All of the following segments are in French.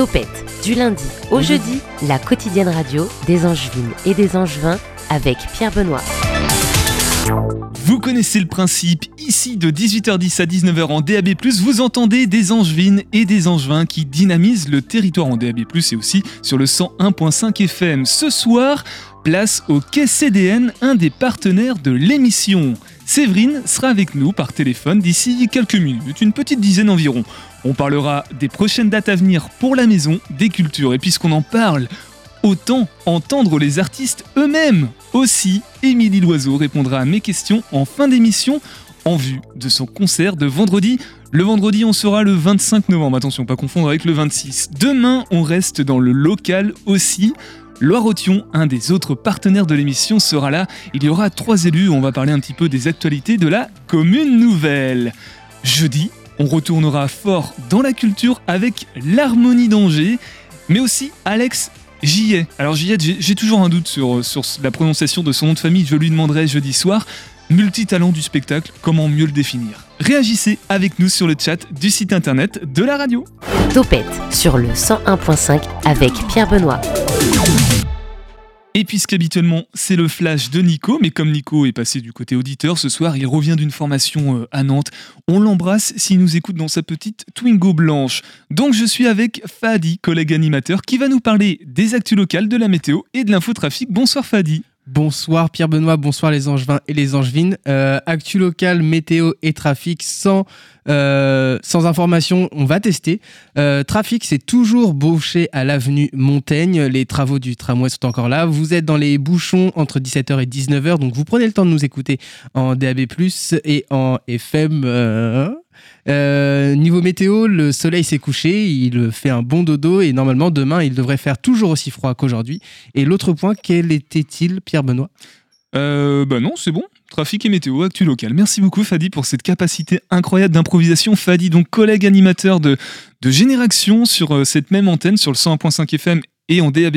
Topette, du lundi au jeudi, la quotidienne radio des Angevines et des Angevins avec Pierre Benoît. Vous connaissez le principe, ici de 18h10 à 19h en DAB+, vous entendez des Angevines et des Angevins qui dynamisent le territoire en DAB+, et aussi sur le 101.5 FM. Ce soir, place au Quai CDN, un des partenaires de l'émission. Séverine sera avec nous par téléphone d'ici quelques minutes, une petite dizaine environ. On parlera des prochaines dates à venir pour la maison, des cultures, et puisqu'on en parle, autant entendre les artistes eux-mêmes. Aussi, Émilie Loiseau répondra à mes questions en fin d'émission en vue de son concert de vendredi. Le vendredi, on sera le 25 novembre, attention, pas confondre avec le 26. Demain, on reste dans le local aussi. Loire-Othion, un des autres partenaires de l'émission, sera là. Il y aura trois élus, on va parler un petit peu des actualités de la commune nouvelle. Jeudi, on retournera fort dans la culture avec l'harmonie d'Angers, mais aussi Alex Jillet. Alors Jillet, j'ai toujours un doute sur, sur la prononciation de son nom de famille, je lui demanderai jeudi soir. Multitalent du spectacle, comment mieux le définir? Réagissez avec nous sur le chat du site internet de la radio. Topette sur le 101.5 avec Pierre Benoît. Et puisqu'habituellement c'est le flash de Nico, mais comme Nico est passé du côté auditeur, ce soir il revient d'une formation euh, à Nantes. On l'embrasse s'il nous écoute dans sa petite Twingo blanche. Donc je suis avec Fadi, collègue animateur, qui va nous parler des actus locales, de la météo et de l'infotrafic. Bonsoir Fadi. Bonsoir Pierre Benoît, bonsoir les Angevins et les Angevines. Euh, actu local, météo et trafic sans, euh, information, on va tester. Euh, trafic, c'est toujours bouché à l'avenue Montaigne. Les travaux du tramway sont encore là. Vous êtes dans les bouchons entre 17h et 19h, donc vous prenez le temps de nous écouter en DAB+, et en FM. Euh, niveau météo, le soleil s'est couché, il fait un bon dodo et normalement demain il devrait faire toujours aussi froid qu'aujourd'hui. Et l'autre point, quel était-il, Pierre Benoît? Euh, Bah non, c'est bon. Trafic et météo, actu local. Merci beaucoup Fadi pour cette capacité incroyable d'improvisation. Fadi, donc collègue animateur de, de Génération sur euh, cette même antenne, sur le 101.5 FM et en DAB+.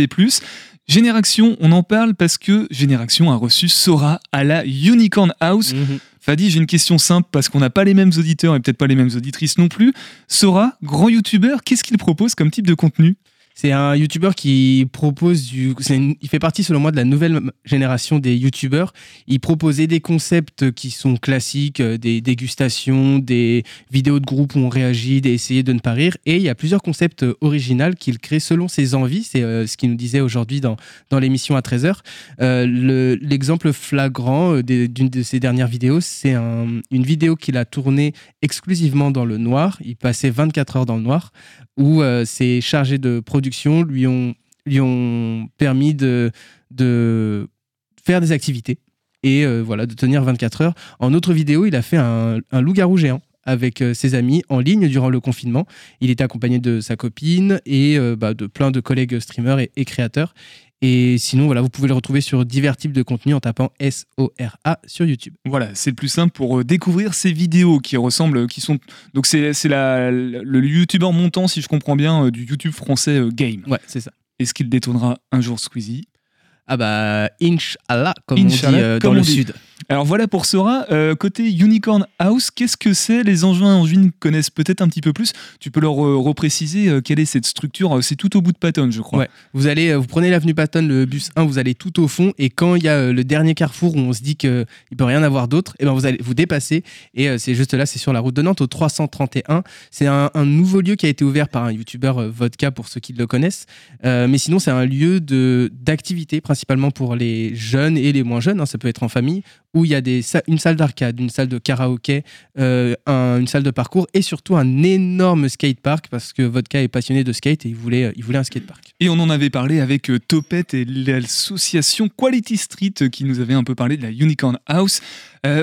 Génération, on en parle parce que Génération a reçu Sora à la Unicorn House. Mhm. Fadi, j'ai une question simple parce qu'on n'a pas les mêmes auditeurs et peut-être pas les mêmes auditrices non plus. Sora, grand youtubeur, qu'est-ce qu'il propose comme type de contenu? C'est un youtubeur qui propose du. il fait partie, selon moi, de la nouvelle génération des youtubeurs. Il proposait des concepts qui sont classiques, euh, des dégustations, des vidéos de groupe où on réagit, d'essayer de ne pas rire. Et il y a plusieurs concepts originaux qu'il crée selon ses envies. C'est euh, ce qu'il nous disait aujourd'hui dans, dans l'émission à 13h. Euh, l'exemple flagrant d'une de ses dernières vidéos, c'est une vidéo qu'il a tournée exclusivement dans le noir. Il passait 24 heures dans le noir où euh, ses chargés de production lui ont, permis de, faire des activités et euh, voilà de tenir 24 heures. En autre vidéo, il a fait un, loup-garou géant avec euh, ses amis en ligne durant le confinement. Il était accompagné de sa copine et bah, de plein de collègues streamers et créateurs. Et sinon, voilà, vous pouvez le retrouver sur divers types de contenus en tapant S-O-R-A sur YouTube. Voilà, c'est le plus simple pour euh, découvrir ces vidéos qui ressemblent, qui sont. Donc, c'est le YouTuber montant, si je comprends bien, euh, du YouTube français euh, Game. Ouais, c'est ça. Est-ce qu'il détournera un jour Squeezie? Ah bah, Inch'Allah, comme on dit dans le sud. Alors voilà pour Sora. Euh, côté Unicorn House, qu'est-ce que c'est? Les Angevins Angevines connaissent peut-être un petit peu plus. Tu peux leur euh, repréciser euh, quelle est cette structure? C'est tout au bout de Patton, je crois. Vous allez, vous prenez l'avenue Patton, le bus 1, vous allez tout au fond. Et quand il y a le dernier carrefour où on se dit qu'il ne peut rien avoir d'autre, et eh ben vous allez vous dépasser. Et c'est juste là, c'est sur la route de Nantes, au 331. C'est un, nouveau lieu qui a été ouvert par un youtubeur vodka pour ceux qui le connaissent. mais sinon, c'est un lieu d'activité, principalement pour les jeunes et les moins jeunes. Hein. ça peut être en famille où il y a des, une salle d'arcade, une salle de karaoké, euh, une salle de parcours et surtout un énorme skatepark parce que Vodka est passionné de skate et il voulait, il voulait un skatepark. Et on en avait parlé avec euh, Topette et l'association Quality Street euh, qui nous avait un peu parlé de la Unicorn House.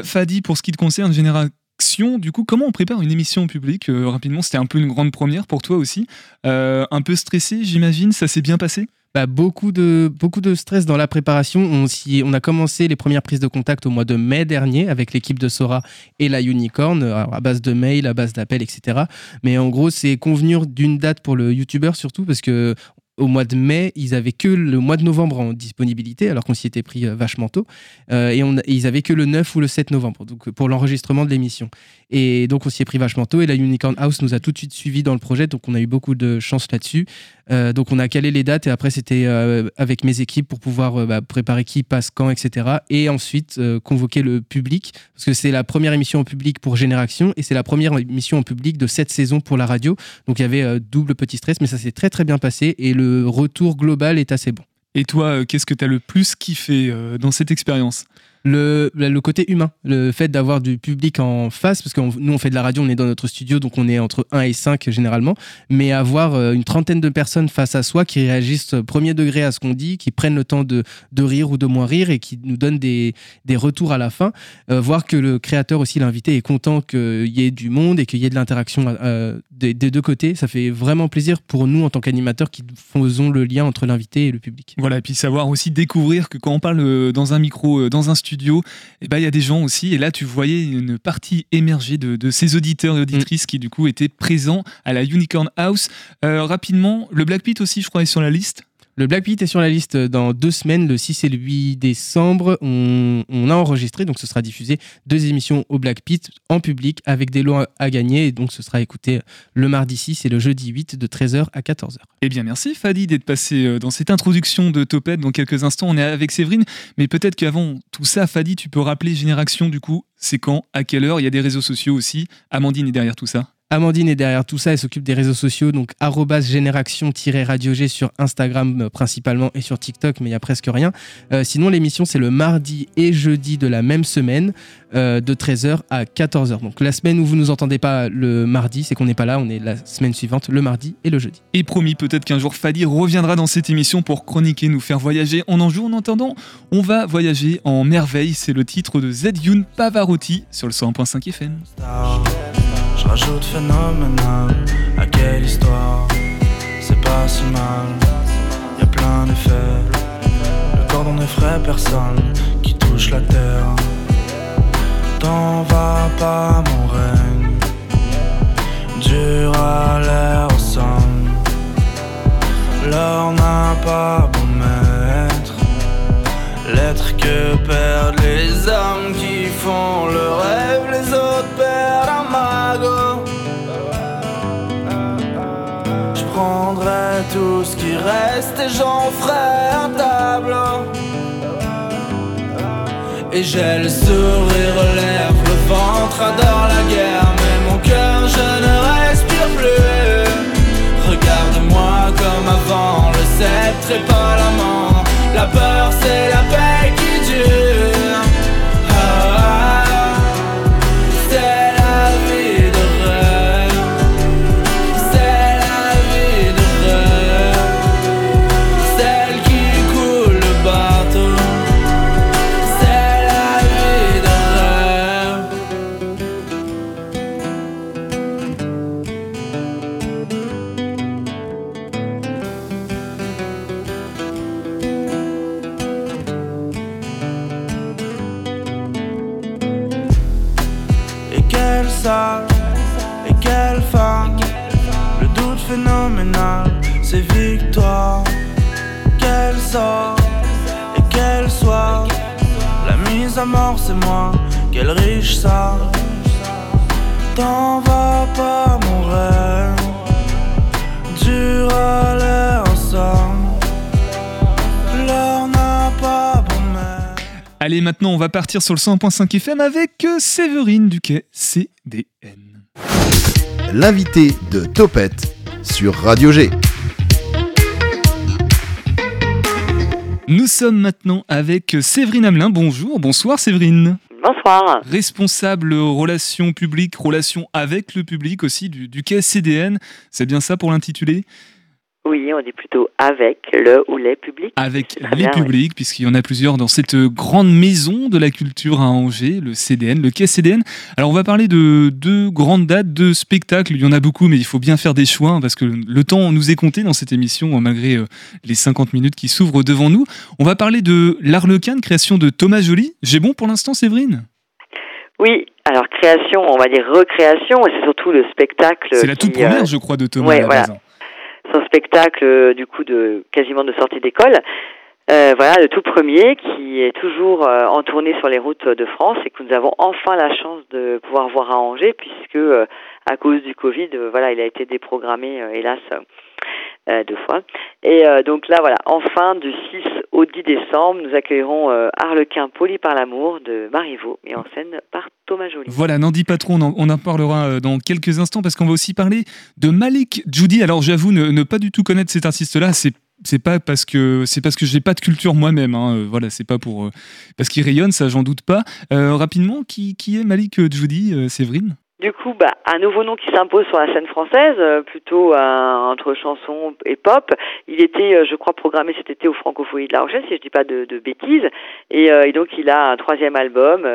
Fadi, pour ce qui te concerne, Génération, du coup, comment on prépare une émission au public Rapidement, c'était un peu une grande première pour toi aussi. un peu stressé, j'imagine, ça s'est bien passé? Bah, beaucoup, de, beaucoup de stress dans la préparation. On, on a commencé les premières prises de contact au mois de mai dernier avec l'équipe de Sora et la Unicorn, à base de mails, à base d'appels, etc. Mais en gros, c'est convenir d'une date pour le YouTuber surtout parce que au mois de mai, ils avaient que le mois de novembre en disponibilité, alors qu'on s'y était pris vachement tôt. et, on, ils avaient que le 9 ou le 7 novembre, donc pour l'enregistrement de l'émission. Et donc, on s'y est pris vachement tôt. Et la Unicorn House nous a tout de suite suivis dans le projet. Donc, on a eu beaucoup de chance là-dessus. Euh, donc, on a calé les dates. Et après, c'était euh, avec mes équipes pour pouvoir euh, bah, préparer qui passe quand, etc. Et ensuite, convoquer le public. Parce que c'est la première émission en public pour Génération. Et c'est la première émission en public de cette saison pour la radio. Donc, il y avait double petit stress. Mais ça s'est très, très bien passé. Et le retour global est assez bon. Et toi, qu'est-ce que tu as le plus kiffé dans cette expérience? Le, le côté humain, le fait d'avoir du public en face, parce que nous on fait de la radio, on est dans notre studio, donc on est entre 1 et 5 généralement, mais avoir euh, une trentaine de personnes face à soi qui réagissent premier degré à ce qu'on dit, qui prennent le temps de, de, rire ou de moins rire et qui nous donnent des, des retours à la fin, euh, voir que le créateur aussi, l'invité, est content qu'il y ait du monde et qu'il y ait de l'interaction euh, des, des, deux côtés, ça fait vraiment plaisir pour nous en tant qu'animateurs qui faisons le lien entre l'invité et le public. Voilà, et puis savoir aussi découvrir que quand on parle dans un micro, dans un studio, studio, et eh ben il y a des gens aussi. Et là, tu voyais une partie émerger de, ces auditeurs et auditrices qui du coup étaient présents à la Unicorn House. Euh, rapidement, le Black Pit aussi, je crois, est sur la liste. Le Black Pit est sur la liste dans deux semaines, le 6 et le 8 décembre. On, a enregistré, donc ce sera diffusé deux émissions au Black Pit en public avec des lots à gagner. Et donc ce sera écouté le mardi 6 et le jeudi 8 de 13h à 14h. Eh bien merci Fadi d'être passé euh, dans cette introduction de Topette. Dans quelques instants, on est avec Séverine. Mais peut-être qu'avant tout ça, Fadi, tu peux rappeler Génération du coup, c'est quand, à quelle heure? Il y a des réseaux sociaux aussi. Amandine est derrière tout ça. Amandine est derrière tout ça, elle s'occupe des réseaux sociaux, donc génération-radio G sur Instagram euh, principalement et sur TikTok, mais il y a presque rien. Euh, sinon, l'émission, c'est le mardi et jeudi de la même semaine, euh, de 13h à 14h. Donc la semaine où vous nous entendez pas le mardi, c'est qu'on n'est pas là, on est la semaine suivante, le mardi et le jeudi. Et promis, peut-être qu'un jour Fadi reviendra dans cette émission pour chroniquer, nous faire voyager en Anjou. En attendant, on va voyager en merveille, c'est le titre de Youn Pavarotti sur le 101.5 FM. Je rajoute phénoménal à quelle histoire C'est pas si mal, y a plein d'effets Le cordon n'effraie personne qui touche la terre. T'en va pas mon règne Dur à l'air au sang L'or n'a pas beau mettre L'être que perdent les âmes qui font le rêve tout ce qui reste et j'en ferai un tableau. Et j'ai le sourire aux lèvres, le ventre adore la guerre, partir sur le 100.5 FM avec euh, Séverine Duquet, CDN. L'invité de Topette sur Radio G. Nous sommes maintenant avec Séverine Hamelin. Bonjour, bonsoir Séverine. Bonsoir. Responsable relations publiques, relations avec le public aussi du, du quai CDN. C'est bien ça pour l'intituler oui, on dit plutôt avec le ou les publics. Avec les publics, puisqu'il y en a plusieurs dans cette grande maison de la culture à Angers, le CDN, le quai CDN. Alors on va parler de deux grandes dates, de spectacles. Il y en a beaucoup, mais il faut bien faire des choix, hein, parce que le temps nous est compté dans cette émission, hein, malgré euh, les 50 minutes qui s'ouvrent devant nous. On va parler de L'Arlequin, création de Thomas Joly. J'ai bon pour l'instant, Séverine? Oui, alors création, on va dire recréation, et c'est surtout le spectacle. C'est la toute première, euh, je crois, de Thomas. Oui, voilà son spectacle du coup de quasiment de sortie d'école. Euh, voilà, le tout premier qui est toujours euh, en tournée sur les routes de France et que nous avons enfin la chance de pouvoir voir à Angers puisque euh, à cause du Covid, voilà, il a été déprogrammé hélas deux fois. Et donc là, voilà, enfin du 6 au 10 décembre, nous accueillerons Harlequin poli par l'amour de Marivaux et en scène par Thomas Joly. Voilà, n'en dis pas trop, on en, parlera dans quelques instants parce qu'on va aussi parler de Malik Judy. Alors j'avoue ne, pas du tout connaître cet artiste-là, c'est c'est pas parce que c'est parce que j'ai pas de culture moi-même. Hein, euh, voilà, c'est pas pour euh, parce qu'il rayonne, ça j'en doute pas. Euh, rapidement, qui, qui est Malik Djoudi, Séverine? Du coup, bah, un nouveau nom qui s'impose sur la scène française, plutôt entre chanson et pop. Il était, je crois, programmé cet été au Francophonie de La Rochelle, si je dis pas de, bêtises. Et, et, donc, il a un troisième album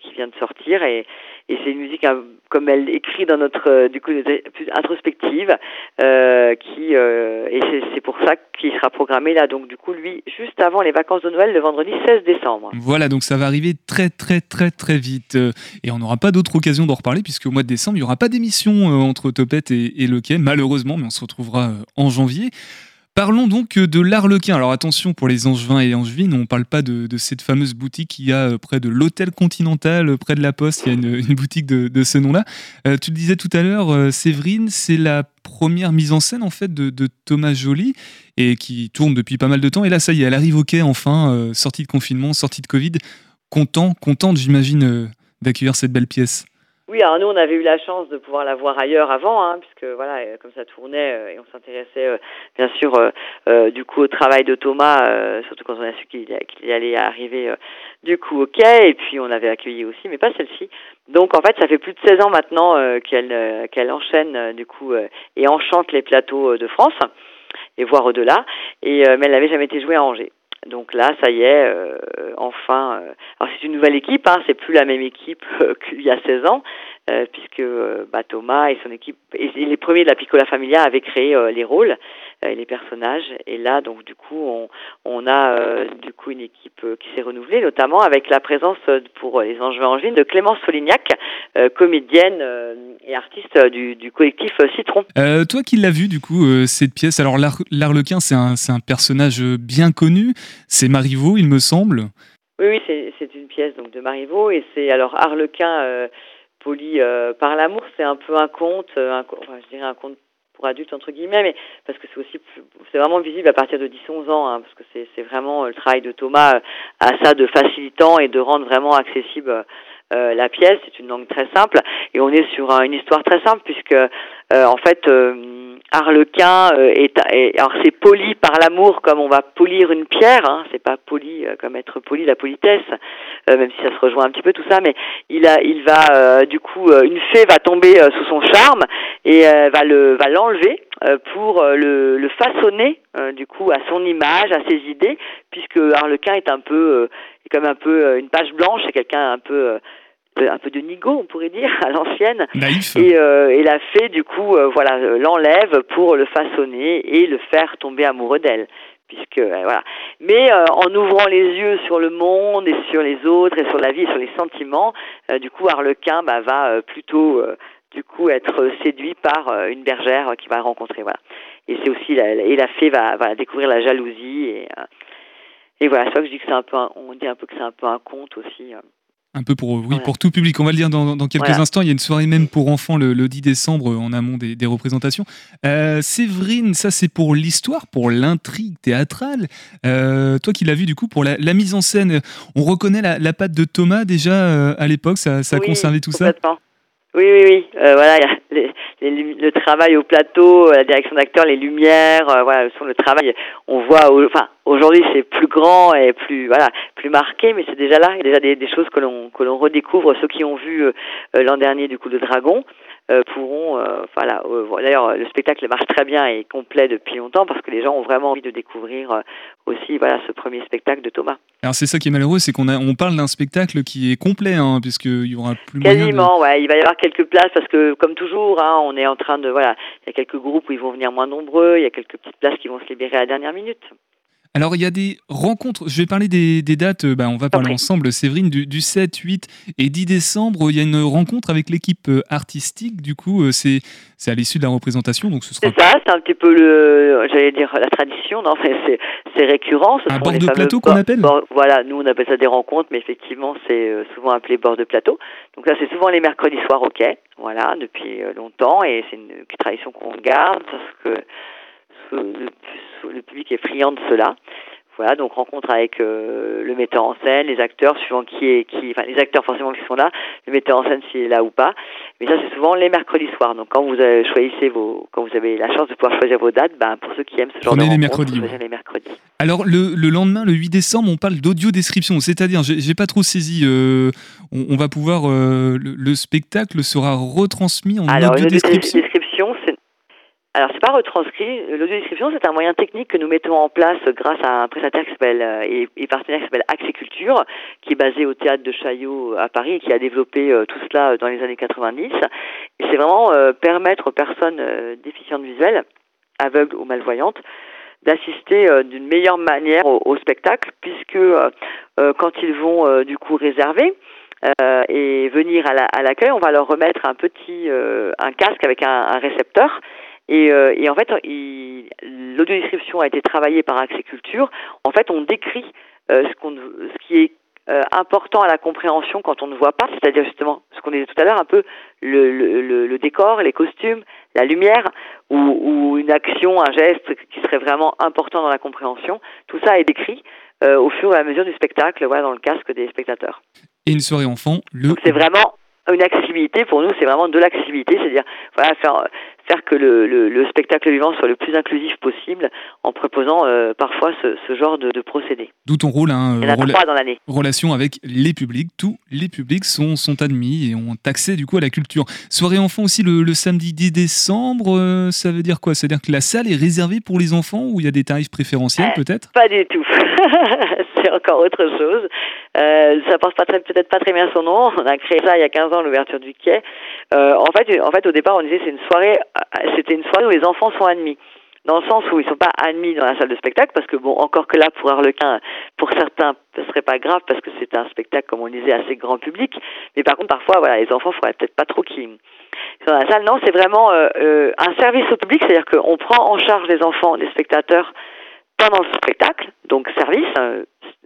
qui vient de sortir et, et c'est une musique hein, comme elle écrit dans notre euh, du coup introspective euh, qui euh, et c'est pour ça qu'il sera programmé là donc du coup lui juste avant les vacances de Noël le vendredi 16 décembre. Voilà donc ça va arriver très très très très vite et on n'aura pas d'autre occasion d'en reparler puisque au mois de décembre il n'y aura pas d'émission entre Topette et, et malheureusement mais on se retrouvera en janvier. Parlons donc de l'Arlequin. Alors attention pour les Angevins et Angevines, on ne parle pas de, cette fameuse boutique qu'il y a euh, près de l'hôtel Continental, euh, près de la Poste, il y a une, boutique de, ce nom-là. Euh, tu le disais tout à l'heure, Séverine, c'est la première mise en scène en fait de, Thomas Joly et qui tourne depuis pas mal de temps. Et là, ça y est, elle arrive au quai enfin, sortie de confinement, sortie de Covid. Content, contente, j'imagine, d'accueillir cette belle pièce. Oui, alors nous, on avait eu la chance de pouvoir la voir ailleurs avant, hein, puisque voilà, euh, comme ça tournait euh, et on s'intéressait euh, bien sûr du coup au travail de Thomas, surtout quand on a su qu'il allait arriver du coup au quai, et puis on avait accueilli aussi, mais pas celle-ci. Donc en fait, ça fait plus de 16 ans maintenant qu'elle qu'elle enchaîne du coup et enchante les plateaux de France et voire au-delà, et mais elle n'avait jamais été jouée à Angers. Donc là, ça y est, euh, enfin. Euh, alors c'est une nouvelle équipe, hein, c'est plus la même équipe euh, qu'il y a 16 ans, puisque bah, Thomas et son équipe, et les premiers de la Piccola Familia avaient créé les rôles et les personnages. Et là, donc du coup, on, on a du coup une équipe qui s'est renouvelée, notamment avec la présence pour les Anges Angevines de Clémence Solignac, comédienne et artiste du, du collectif Citron. toi qui l'as vu du coup cette pièce, alors l'Arlequin, c'est un, un personnage bien connu. C'est Marivaux, il me semble. Oui, oui, c'est une pièce donc de Marivaux et c'est alors Harlequin euh, poli euh, par l'amour, c'est un peu un conte, euh, un, enfin, je dirais un conte pour adultes entre guillemets, mais parce que c'est aussi c'est vraiment visible à partir de 10-11 ans, hein, parce que c'est vraiment le travail de Thomas à ça de facilitant et de rendre vraiment accessible la pièce. C'est une langue très simple et on est sur une histoire très simple puisque en fait Harlequin euh, est, alors c'est poli par l'amour comme on va polir une pierre, hein, c'est pas poli euh, comme être poli la politesse, euh, même si ça se rejoint un petit peu tout ça, mais il a il va du coup une fée va tomber sous son charme et va le va l'enlever pour le, le façonner du coup à son image, à ses idées, puisque Harlequin est un peu est comme un peu une page blanche, c'est quelqu'un un peu un peu de nigo, on pourrait dire, à l'ancienne. Et, euh, et la fée, du coup, euh, voilà, l'enlève pour le façonner et le faire tomber amoureux d'elle. Puisque, euh, voilà. Mais en ouvrant les yeux sur le monde et sur les autres et sur la vie et sur les sentiments, du coup, Harlequin bah, va plutôt, du coup, être séduit par une bergère qu'il va rencontrer. Voilà. Et c'est aussi, la, et la fée va, va découvrir la jalousie. Et, et voilà, c'est que je dis que c'est un peu, on dit un peu que c'est un peu un conte aussi. Un peu pour, oui, pour tout public. On va le dire dans, quelques instants. Il y a une soirée même pour enfants le, 10 décembre en amont des, représentations. Euh, Séverine, ça c'est pour l'histoire, pour l'intrigue théâtrale. Euh, toi qui l'as vu du coup, pour la, mise en scène, on reconnaît la, patte de Thomas déjà euh, à l'époque, ça, ça a conservé tout ça? Oui, oui, oui. Euh, voilà, le travail au plateau, euh, la direction d'acteur, les lumières, euh, voilà, le le travail. On voit, enfin, aujourd'hui c'est plus grand et plus, voilà, plus marqué, mais c'est déjà là. Il y a déjà des, des choses que l'on que l'on redécouvre. Ceux qui ont vu l'an dernier du coup le Dragon, euh, pourront, euh, voilà, euh, d'ailleurs le spectacle marche très bien et complet depuis longtemps parce que les gens ont vraiment envie de découvrir aussi, voilà, ce premier spectacle de Thomas. Alors c'est ça qui est malheureux, c'est qu'on on parle d'un spectacle qui est complet, hein, puisqu'il y aura plus quasiment, ouais, il va y avoir quelques places parce que comme toujours, hein, on est en train de, voilà, il y a quelques groupes où ils vont venir moins nombreux, il y a quelques petites places qui vont se libérer à la dernière minute. Alors, il y a des rencontres. Je vais parler des, dates. Bah, on va parler ensemble, Séverine, du, 7, 8 et 10 décembre. Il y a une rencontre avec l'équipe euh, artistique. Du coup, euh, c'est à l'issue de la représentation. Donc, ce sera. C'est ça, c'est un petit peu le. J'allais dire la tradition. Non, c'est récurrent. un bord de plateau qu'on appelle Voilà, nous, on appelle ça des rencontres, mais effectivement, c'est euh, souvent appelé bord de plateau. Donc, là, c'est souvent les mercredis soirs au quai. Voilà, depuis longtemps. Et c'est une, une tradition qu'on garde parce que le, public est friand de cela. Voilà, donc rencontre avec euh, le metteur en scène, les acteurs, suivant qui est qui, enfin les acteurs forcément qui sont là, le metteur en scène s'il est là ou pas. Mais ça c'est souvent les mercredis soirs. Donc quand vous avez, choisissez vos, quand vous avez la chance de pouvoir choisir vos dates, ben pour ceux qui aiment ce genre de les mercredis, les mercredis. Alors le, le, lendemain, le 8 décembre, on parle d'audio description, c'est-à-dire, j'ai pas trop saisi. Euh, on, va pouvoir euh, le, spectacle sera retransmis en audio description. Alors, c'est pas retranscrit. L'audio-description, c'est un moyen technique que nous mettons en place grâce à un prestataire qui s'appelle euh, et, partenaire qui s'appelle Axiculture, qui est basé au théâtre de Chaillot à Paris et qui a développé euh, tout cela dans les années 90. Et c'est vraiment euh, permettre aux personnes déficientes visuelles, aveugles ou malvoyantes, d'assister d'une meilleure manière au, spectacle, puisque quand ils vont du coup réserver, et venir à l'accueil, on va leur remettre un petit un casque avec un, un récepteur et, euh, et en fait, l'audiodescription a été travaillée par Axiculture. En fait, on décrit euh, ce, qu'on, ce qui est euh, important à la compréhension quand on ne voit pas, c'est-à-dire justement ce qu'on disait tout à l'heure, un peu le, le, le, décor, les costumes, la lumière, ou, ou, une action, un geste qui serait vraiment important dans la compréhension. Tout ça est décrit euh, au fur et à mesure du spectacle, voilà, dans le casque des spectateurs. Et une soirée enfant, le. C'est vraiment une accessibilité pour nous, c'est vraiment de l'accessibilité, c'est-à-dire voilà faire faire que le, le, spectacle vivant soit le plus inclusif possible en proposant euh, parfois ce, ce, genre de, de procédé. D'où ton rôle, hein, dans l'année. relation avec les publics. Tous les publics sont, sont admis et ont accès du coup à la culture. Soirée enfant aussi le, le samedi 10 décembre, euh, ça veut dire quoi? Ça veut dire que la salle est réservée pour les enfants ou il y a des tarifs préférentiels peut-être? Pas du tout. c'est encore autre chose. Euh, ça porte peut-être pas très bien son nom. On a créé ça il y a 15 ans, l'ouverture du quai. Euh, en fait, en fait, au départ, on disait c'est une soirée euh, c'était une soirée où les enfants sont admis. Dans le sens où ils sont pas admis dans la salle de spectacle parce que bon encore que là pour Harlequin pour certains ce serait pas grave parce que c'est un spectacle comme on disait assez grand public. Mais par contre parfois voilà les enfants faudrait peut-être pas trop qu'ils dans la salle. Non c'est vraiment euh, euh, un service au public c'est-à-dire qu'on prend en charge les enfants les spectateurs pendant le spectacle. Donc service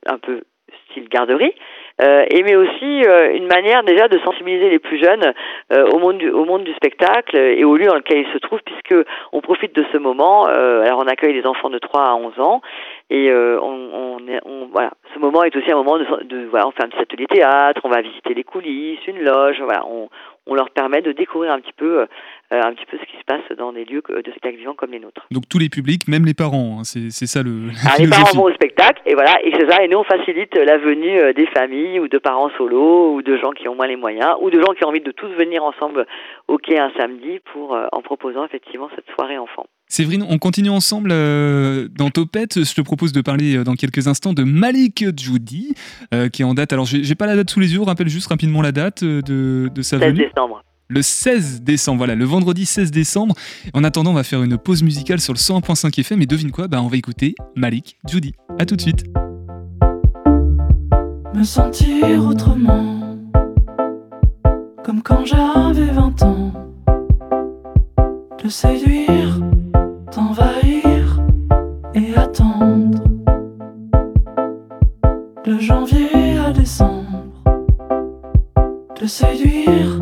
un peu style garderie euh, et mais aussi euh, une manière déjà de sensibiliser les plus jeunes euh, au monde du, au monde du spectacle et au lieu dans lequel ils se trouvent puisque on profite de ce moment alors on accueille les enfants de 3 à 11 ans et on, on, on, voilà ce moment est aussi un moment de, de voilà on fait un petit atelier théâtre on va visiter les coulisses une loge voilà on, on leur permet de découvrir un petit peu, euh, un petit peu ce qui se passe dans des lieux de spectacle vivant comme les nôtres. Donc tous les publics, même les parents, hein, c'est, ça le. Ah, les parents vont au spectacle et voilà, et c'est ça. Et nous on facilite la venue euh, des familles ou de parents solo ou de gens qui ont moins les moyens ou de gens qui ont envie de tous venir ensemble au quai un samedi pour euh, en proposant effectivement cette soirée enfant. Séverine, on continue ensemble dans Topette. Je te propose de parler dans quelques instants de Malik Judy, qui est en date. Alors, j'ai, pas la date sous les yeux, rappelle juste rapidement la date de, de sa venue le 16 décembre, voilà, le vendredi 16 décembre. En attendant, on va faire une pause musicale sur le 101.5 FM et devine quoi? Bah, On va écouter Malik Judy. A tout de suite. Me sentir autrement, comme quand j'avais 20 ans. Te séduire, t'envahir et attendre. De janvier à décembre, te séduire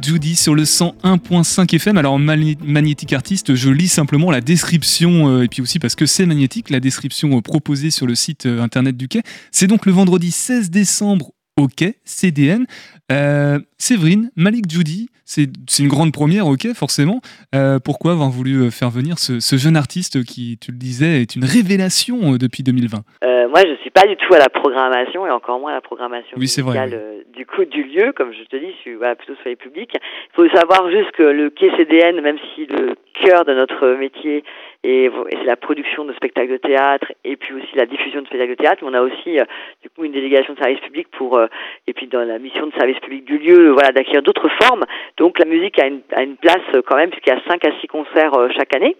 Judy sur le 101.5 FM. Alors magnétique artiste, je lis simplement la description euh, et puis aussi parce que c'est magnétique, la description euh, proposée sur le site euh, internet du Quai. C'est donc le vendredi 16 décembre au Quai, CDN. Euh, Séverine, Malik Judy, c'est une grande première, ok, forcément. Euh, pourquoi avoir voulu euh, faire venir ce, ce jeune artiste qui, tu le disais, est une révélation depuis 2020 Euh, moi, je suis pas du tout à la programmation et encore moins à la programmation Oui, vrai, musicale euh, du coup du lieu, comme je te dis, je suis voilà, plutôt sur les publics. Il faut savoir juste que le quai CDN, même si le cœur de notre métier est, et c'est la production de spectacles de théâtre et puis aussi la diffusion de spectacles de théâtre, on a aussi euh, du coup une délégation de service public pour euh, et puis dans la mission de service public du lieu, euh, voilà, d'acquérir d'autres formes. Donc la musique a une, a une place quand même puisqu'il y a 5 à 6 concerts chaque année.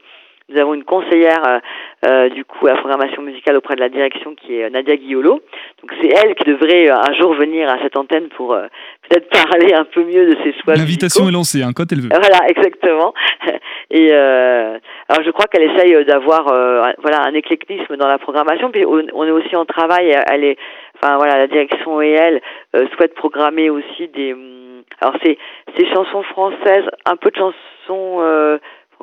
Nous avons une conseillère euh, euh, du coup à la programmation musicale auprès de la direction qui est euh, Nadia Guillolo. Donc c'est elle qui devrait euh, un jour venir à cette antenne pour euh, peut-être parler un peu mieux de ses choix. L'invitation est lancée, hein, quand elle veut. Voilà, exactement. Et euh, alors je crois qu'elle essaye d'avoir euh, voilà un éclectisme dans la programmation. Puis on est aussi en travail. Elle est, enfin voilà, la direction et elle euh, souhaitent programmer aussi des. hum, Alors c'est ces chansons françaises, un peu de chansons.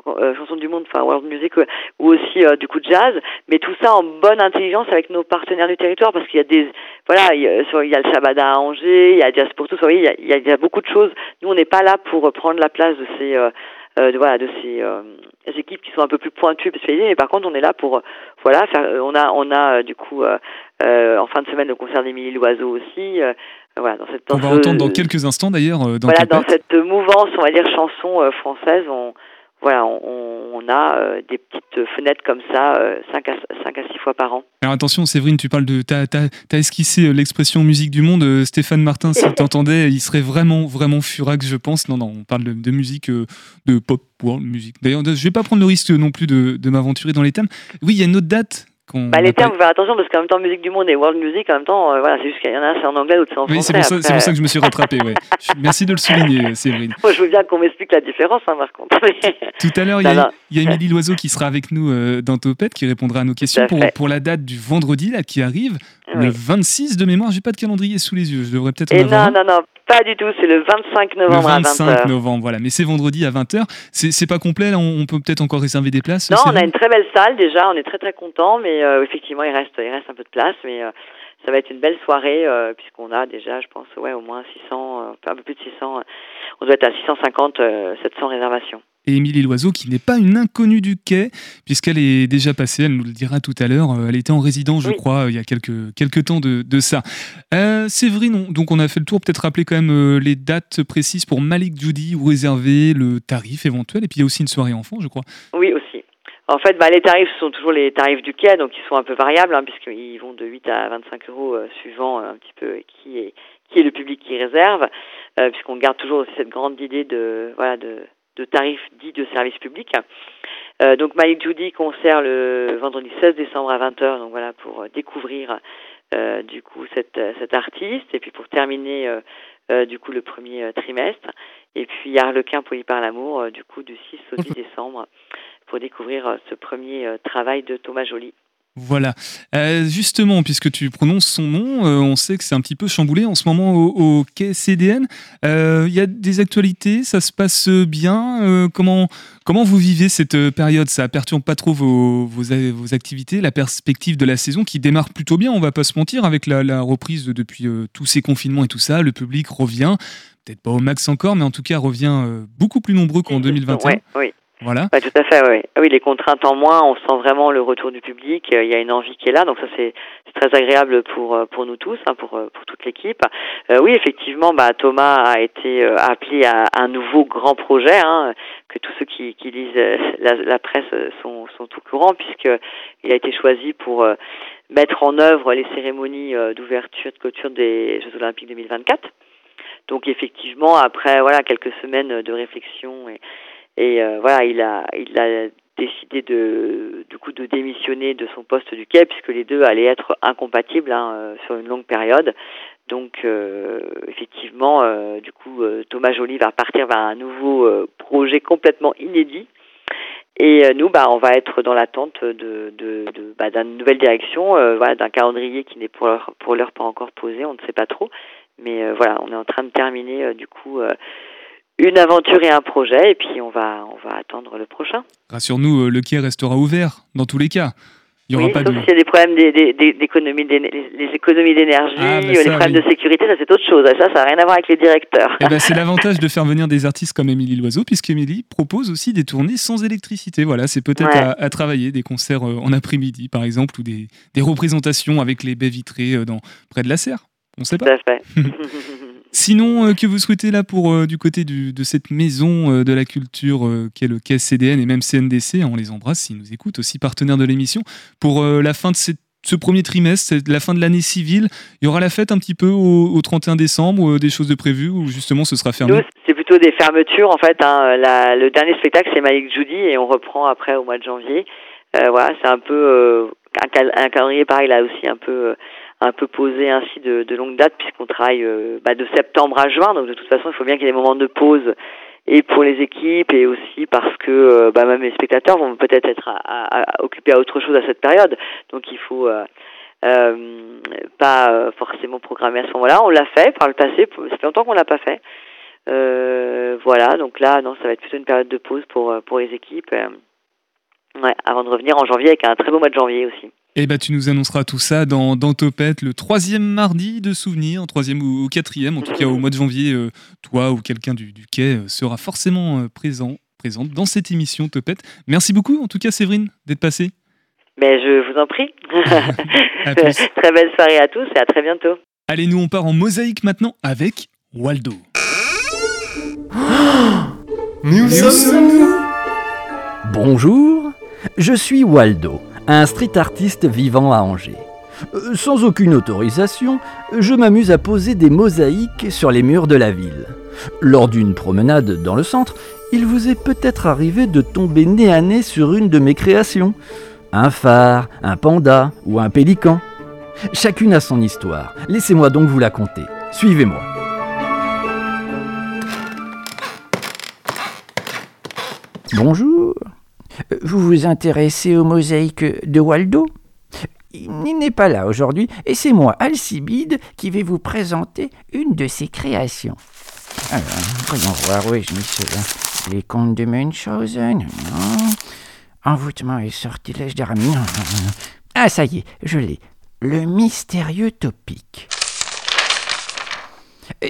Euh, chansons du monde, enfin world music, euh, ou aussi euh, du coup jazz, mais tout ça en bonne intelligence avec nos partenaires du territoire, parce qu'il y a des, voilà, il y a, sur- il y a le Shabada à Angers, il y a Jazz pour tous, vous voyez, il y a, il y a- beaucoup de choses. Nous, on n'est pas là pour prendre la place de ces, euh, euh, de, voilà, de ces euh, équipes qui sont un peu plus pointues, spécialisées, mais par contre, on est là pour, voilà, faire, on a, on a du coup euh, euh, en fin de semaine le concert d'Émilie Loiseau aussi, euh, voilà, dans cette, On dans va ce- entendre dans quelques instants d'ailleurs euh, dans voilà, dans cette mouvance, on va dire chanson euh, française, on voilà, on, on a euh, des petites fenêtres comme ça, 5 à, 5 à 6 fois par an. Alors attention, Séverine, tu parles de. T'as as, esquissé euh, l'expression musique du monde. euh, Stéphane Martin, s'il t'entendait, il serait vraiment, vraiment furax, je pense. Non, non, on parle de, de musique, euh, de pop world musique. D'ailleurs, je vais pas prendre le risque non plus de, de m'aventurer dans les thèmes. Oui, il y a une autre date. Bah, les termes, faut faire attention parce qu'en même temps, musique du monde et world music, en même temps, euh, voilà, c'est juste qu'il y en a, c'est en anglais, l'autre c'est en Oui, français. c'est pour ça que je me suis rattrapé. Ouais. Merci de le souligner, euh, Séverine. Moi, je veux bien qu'on m'explique la différence, hein, par contre. Tout à l'heure, il y a- y Émilie Loiseau qui sera avec nous euh, dans Topette, qui répondra à nos questions pour, pour la date du vendredi là, qui arrive, Oui. le 26 de mémoire. J'ai pas de calendrier sous les yeux. Je devrais peut-être en avoir. non, non, non, pas du tout, c'est le 25 Le novembre à 25 20h. novembre, voilà. Mais c'est vendredi à 20h. C'est c'est pas complet, là, on peut peut-être encore réserver des places. Non, on a une très belle salle déjà, on est très très content, mais euh, effectivement il reste il reste un peu de place, mais euh, ça va être une belle soirée euh, puisqu'on a déjà, je pense, ouais, au moins 600, euh, un peu plus de 600, euh, on doit être à 650, euh, 700 réservations. Et Émilie Loiseau, qui n'est pas une inconnue du quai, puisqu'elle est déjà passée, elle nous le dira tout à l'heure. euh, Elle était en résidence, je Oui. crois, euh, il y a quelques, quelques temps de, de ça. Euh, Séverine, on- donc on a fait le tour, peut-être rappeler quand même euh, les dates précises pour Malik Judy, ou réserver le tarif éventuel. Et puis il y a aussi une soirée enfant, je crois. Oui aussi. En fait, bah, les tarifs ce sont toujours les tarifs du quai, donc ils sont un peu variables hein, puisqu'ils vont de 8 à 25 euros euh, suivant un petit peu qui est qui est le public qui réserve, puisqu'on garde toujours cette grande idée de voilà de, de tarifs dits de service public. Euh, donc Malik Judy concert le vendredi 16 décembre à 20h, donc voilà pour euh, découvrir euh, du coup cette, cet artiste et puis pour terminer euh, du coup le premier trimestre et puis Harlequin Poli par l'amour du coup du 6 au 10 décembre pour découvrir ce premier travail de Thomas Joly. Voilà. Euh, justement, puisque tu prononces son nom, euh, on sait que c'est un petit peu chamboulé en ce moment au, au quai CDN. Euh, Il y a des actualités, ça se passe bien? Euh, comment, comment vous vivez cette euh, période? Ça perturbe pas trop vos, vos, activités, la perspective de la saison qui démarre plutôt bien, on va pas se mentir, avec la, la reprise de- depuis euh, tous ces confinements et tout ça. Le public revient, peut-être pas au max encore, mais en tout cas revient euh, beaucoup plus nombreux qu'en 2021. Ouais, oui. Voilà. Tout à fait, oui. Ah oui, les contraintes en moins, on sent vraiment le retour du public, euh, il y a une envie qui est là, donc ça c'est très agréable pour euh, pour nous tous, hein, pour euh, pour toute l'équipe. Euh, oui, effectivement, bah, Thomas a été appelé à un nouveau grand projet, hein, que tous ceux qui, qui lisent la, la presse sont sont au courant, puisque il a été choisi pour euh, mettre en œuvre les cérémonies euh, d'ouverture de clôture des Jeux Olympiques 2024. Donc effectivement, après voilà quelques semaines de réflexion et et euh, voilà, il a, il a décidé de, du coup, de démissionner de son poste du quai puisque les deux allaient être incompatibles hein, euh, sur une longue période. Donc, euh, effectivement, du coup, Thomas Joly va partir vers un nouveau projet complètement inédit. Et nous, bah, on va être dans l'attente de, de, de bah, d'une nouvelle direction, voilà, d'un calendrier qui n'est pour l'heure, pour l'heure pas encore posé, on ne sait pas trop. Mais voilà, on est en train de terminer du coup une aventure et un projet, et puis on va on va attendre le prochain. Rassure-nous, euh, le quai restera ouvert dans tous les cas. Il n'y aura oui, pas sauf de. s'il y a des problèmes d'économie, les, économies d'énergie, Ah, bah les problèmes oui. de sécurité, ça c'est autre chose. Ça, ça n'a rien à voir avec les directeurs. Eh ben, c'est l'avantage de faire venir des artistes comme Émilie Loiseau, puisqu'Émilie propose aussi des tournées sans électricité. Voilà, c'est peut-être Ouais. à, à travailler, des concerts euh, en après-midi, par exemple, ou des, des représentations avec les baies vitrées euh, dans, près de la serre. On ne sait Tout pas. à fait. Sinon, euh, que vous souhaitez là pour euh, du côté de cette maison euh, de la culture qu'est le CDN et même CNDC, hein, on les embrasse s'ils nous écoutent, aussi partenaires de l'émission, pour la fin de ce premier trimestre, la fin de l'année civile, il y aura la fête un petit peu au, au 31 décembre, euh, des choses de prévues, ou justement ce sera fermé? C'est plutôt des fermetures en fait. Hein. Le dernier spectacle, c'est Malik Judy, et on reprend après au mois de janvier. Voilà, c'est un peu un, cal- un calendrier pareil là aussi un peu un peu posé ainsi de, de longue date puisqu'on travaille euh, bah, de septembre à juin. Donc de toute façon, il faut bien qu'il y ait des moments de pause et pour les équipes et aussi parce que euh, bah, même les spectateurs vont peut-être être à- à- à- occupés à autre chose à cette période. Donc il faut euh, euh, pas forcément programmer à ce moment-là. On l'a fait par le passé, ça fait longtemps qu'on l'a pas fait. Voilà, donc là, non, ça va être plutôt une période de pause pour, pour les équipes. ouais, avant de revenir en janvier avec un très beau mois de janvier aussi. Et bah tu nous annonceras tout ça dans, dans Topette le troisième mardi de souvenir, troisième ou, ou quatrième, en tout cas au mois de janvier, euh, toi ou quelqu'un du, du quai euh, sera forcément euh, présent, présente dans cette émission Topette. Merci beaucoup en tout cas Séverine d'être passée. Mais je vous en prie. Très belle soirée à tous et à très bientôt. Allez, nous on part en mosaïque maintenant avec Waldo. Nous Bonjour, je suis Waldo, un street artiste vivant à Angers. Euh, Sans aucune autorisation, je m'amuse à poser des mosaïques sur les murs de la ville. Lors d'une promenade dans le centre, il vous est peut-être arrivé de tomber nez à nez sur une de mes créations. Un phare, un panda ou un pélican. Chacune a son histoire. Laissez-moi donc vous la conter. Suivez-moi. Bonjour. Vous vous intéressez aux mosaïques de Waldo? Il n'est pas là aujourd'hui et c'est moi, Alcibide, qui vais vous présenter une de ses créations. Alors, voyons voir où ai-je mis cela. Les contes de Munchausen, non. Envoûtement et sortilège non. Ah, ça y est, je l'ai. Le mystérieux Topic.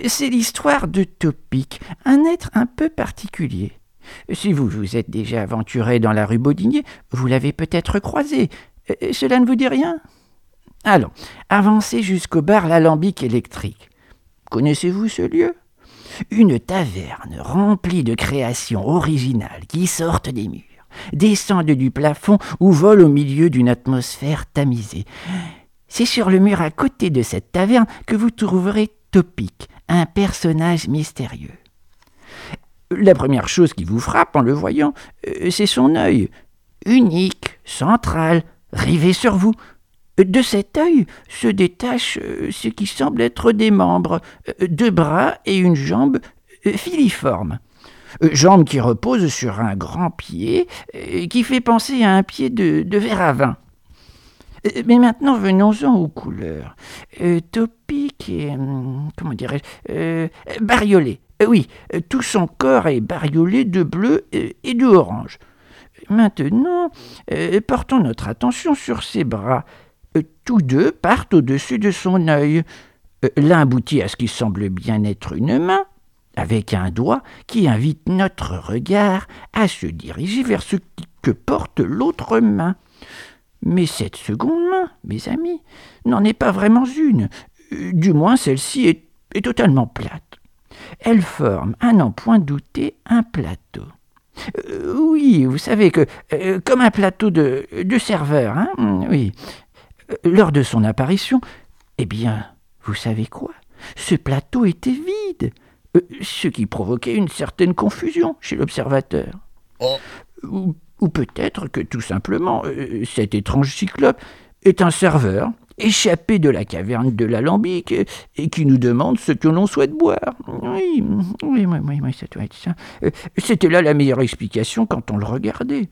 C'est l'histoire de Topic, un être un peu particulier. Si vous vous êtes déjà aventuré dans la rue Baudinier, vous l'avez peut-être croisé. Euh, Cela ne vous dit rien? Allons, avancez jusqu'au bar L'Alambic électrique. Connaissez-vous ce lieu? Une taverne remplie de créations originales qui sortent des murs, descendent du plafond ou volent au milieu d'une atmosphère tamisée. C'est sur le mur à côté de cette taverne que vous trouverez Topic, un personnage mystérieux. La première chose qui vous frappe en le voyant, euh, c'est son œil, unique, central, rivé sur vous. De cet œil se détachent euh, ce qui semble être des membres, euh, deux bras et une jambe filiformes. Euh, Jambe qui repose sur un grand pied qui fait penser à un pied de, verre à vin. Mais maintenant, venons-en aux couleurs. Topic est, hum, comment dirais-je, euh. Euh, oui, euh, tout son corps est bariolé de bleu euh, et de orange. Maintenant, euh, portons notre attention sur ses bras. Tous deux partent au-dessus de son œil. L'un aboutit à ce qui semble bien être une main, avec un doigt qui invite notre regard à se diriger vers ce que porte l'autre main. Mais cette seconde main, mes amis, n'en est pas vraiment une. Du moins celle-ci est totalement plate. Elle forme, à n'en point douter, un plateau. Euh, oui, vous savez que, euh, comme un plateau de, de serveur, hein, oui. Euh, Lors de son apparition, eh bien, vous savez quoi? Ce plateau était vide, euh, ce qui provoquait une certaine confusion chez l'observateur. Ou, ou peut-être que tout simplement, cet étrange cyclope est un serveur échappé de la caverne de l'alambic et qui nous demande ce que l'on souhaite boire. Oui, oui, oui, oui, oui, ça doit être ça. Euh, C'était là la meilleure explication quand on le regardait.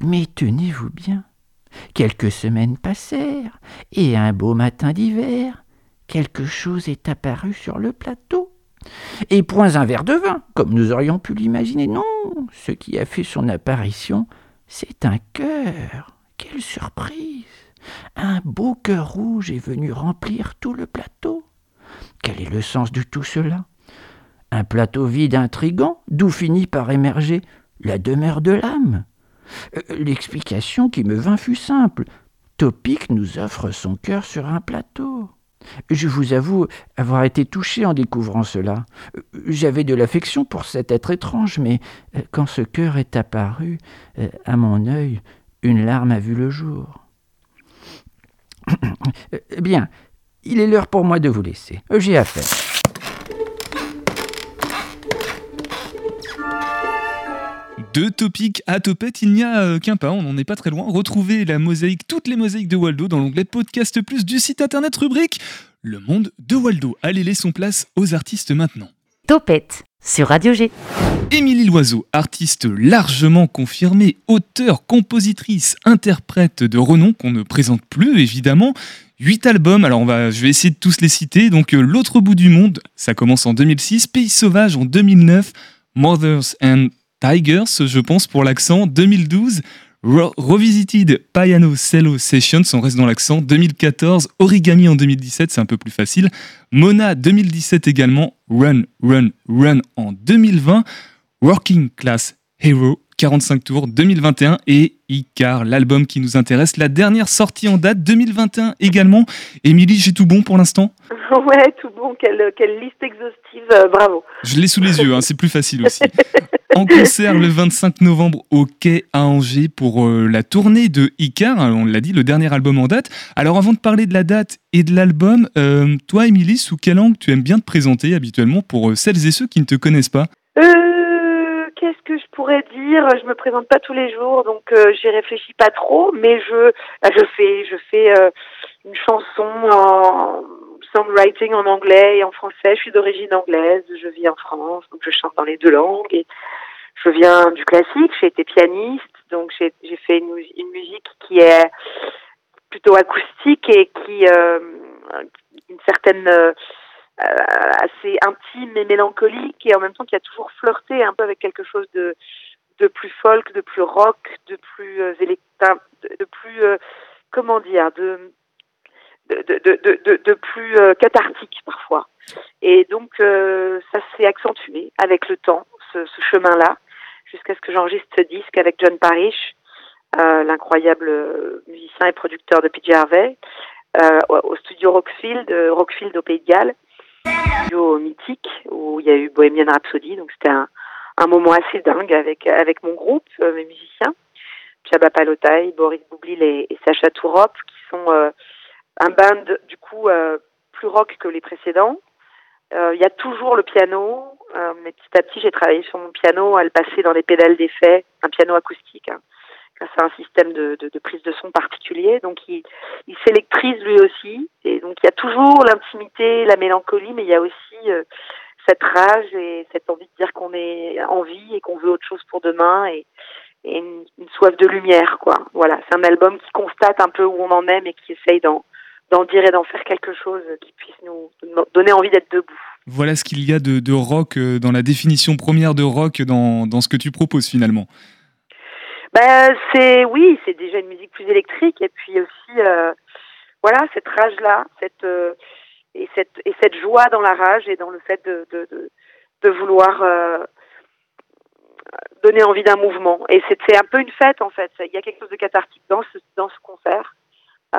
Mais tenez-vous bien, quelques semaines passèrent, et un beau matin d'hiver, quelque chose est apparu sur le plateau. Et point un verre de vin, comme nous aurions pu l'imaginer. Non, ce qui a fait son apparition, c'est un cœur. Quelle surprise Un beau cœur rouge est venu remplir tout le plateau. Quel est le sens de tout cela? Un plateau vide intrigant, d'où finit par émerger la demeure de l'âme. Euh, L'explication qui me vint fut simple. Topic nous offre son cœur sur un plateau. Je vous avoue avoir été touché en découvrant cela. Euh, J'avais de l'affection pour cet être étrange, mais euh, quand ce cœur est apparu, à mon œil, une larme a vu le jour. Euh, Bien, il est l'heure pour moi de vous laisser. J'ai affaire. De Topic à Topette, il n'y a euh, qu'un pas, on n'en est pas très loin. Retrouvez la mosaïque, toutes les mosaïques de Waldo dans l'onglet Podcast Plus du site internet rubrique Le monde de Waldo. Allez, laissons place aux artistes maintenant. Topette sur Radio G. Émilie Loiseau, artiste largement confirmée, auteure, compositrice, interprète de renom qu'on ne présente plus évidemment. Huit albums, alors on va, je vais essayer de tous les citer. Donc euh, L'autre bout du monde, ça commence en 2006, Pays sauvage en 2009, Mothers and Tigers, je pense pour l'accent, 2012, Re- Revisited Piano Cello Sessions, on reste dans l'accent, 2014, Origami en 2017, c'est un peu plus facile, Mona 2017 également, Run, Run, Run en 2020, Working Class Hero 45 tours 2021 et Icar, l'album qui nous intéresse, la dernière sortie en date 2021 également. Émilie, j'ai tout bon pour l'instant? Ouais, tout bon, quelle, quelle liste exhaustive, euh, bravo. Je l'ai sous les yeux, hein, c'est plus facile aussi. En concert le 25 novembre au Quai à Angers pour euh, la tournée de Icar, hein, on l'a dit, le dernier album en date. Alors avant de parler de la date et de l'album, euh, toi Émilie, sous quel angle tu aimes bien te présenter habituellement pour celles et ceux qui ne te connaissent pas? Euh, pourrais dire Je me présente pas tous les jours, donc euh, j'y réfléchis pas trop, mais je, bah, je fais, je fais euh, une chanson en songwriting en anglais et en français. Je suis d'origine anglaise, je vis en France, donc je chante dans les deux langues. Et je viens du classique, j'ai été pianiste, donc j'ai fait une, mus- une musique qui est plutôt acoustique et qui euh, une certaine euh, assez intime et mélancolique et en même temps qui a toujours flirté un peu avec quelque chose de de plus folk, de plus rock, de plus euh, électa- de, plus euh, comment dire, de de, de, de, de, plus euh, cathartique parfois. Et donc euh, ça s'est accentué avec le temps, ce, ce chemin-là, jusqu'à ce que j'enregistre ce disque avec John Parrish, euh, l'incroyable euh, musicien et producteur de PJ Harvey, euh, au au studio Rockfield, euh, Rockfield au Pays de Galles, studio mythique où il y a eu Bohemian Rhapsody, donc c'était un, moment assez dingue avec avec mon groupe, euh, mes musiciens, Chaba Palotai, Boris Boublil et, Sacha Tourop, qui sont euh, un band du coup euh, plus rock que les précédents. Il y a toujours le piano, mais petit à petit j'ai travaillé sur mon piano à le passer dans les pédales d'effet, un piano acoustique. Hein, à un système de, prise de son particulier. Donc il, s'électrise lui aussi. Et donc il y a toujours l'intimité, la mélancolie, mais il y a aussi euh, cette rage et cette envie de dire qu'on est en vie et qu'on veut autre chose pour demain et, une, soif de lumière. Voilà, c'est un album qui constate un peu où on en est, mais qui essaye d'en dire et d'en faire quelque chose qui puisse nous donner envie d'être debout. Voilà ce qu'il y a de, rock euh, dans la définition première de rock dans ce que tu proposes finalement. Ben c'est oui, c'est déjà une musique plus électrique et puis aussi euh, voilà cette rage là, cette euh, et cette et cette joie dans la rage et dans le fait de de, de, de vouloir euh, donner envie d'un mouvement. Et c'est c'est un peu une fête en fait. Il y a quelque chose de cathartique dans ce, dans ce concert.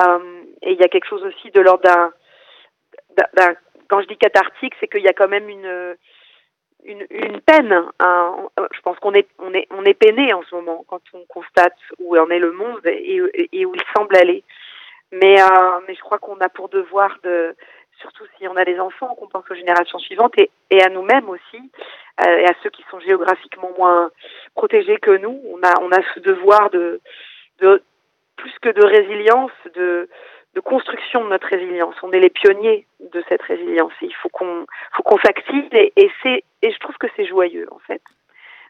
Euh, et il y a quelque chose aussi de l'ordre d'un, d'un- d'un- quand je dis cathartique, c'est qu'il y a quand même une une, une peine. hein. Je pense qu'on est on est on est peiné en ce moment quand on constate où en est le monde et où il semble aller. Mais euh, mais je crois qu'on a pour devoir de surtout si on a des enfants, qu'on pense aux générations suivantes et, et à nous-mêmes aussi, euh, et à ceux qui sont géographiquement moins protégés que nous. On a, on a ce devoir de, de plus que de résilience, de, de construction de notre résilience. On est les pionniers de cette résilience. Et il faut qu'on, faut qu'on s'active et, et c'est, et je trouve que c'est joyeux en fait.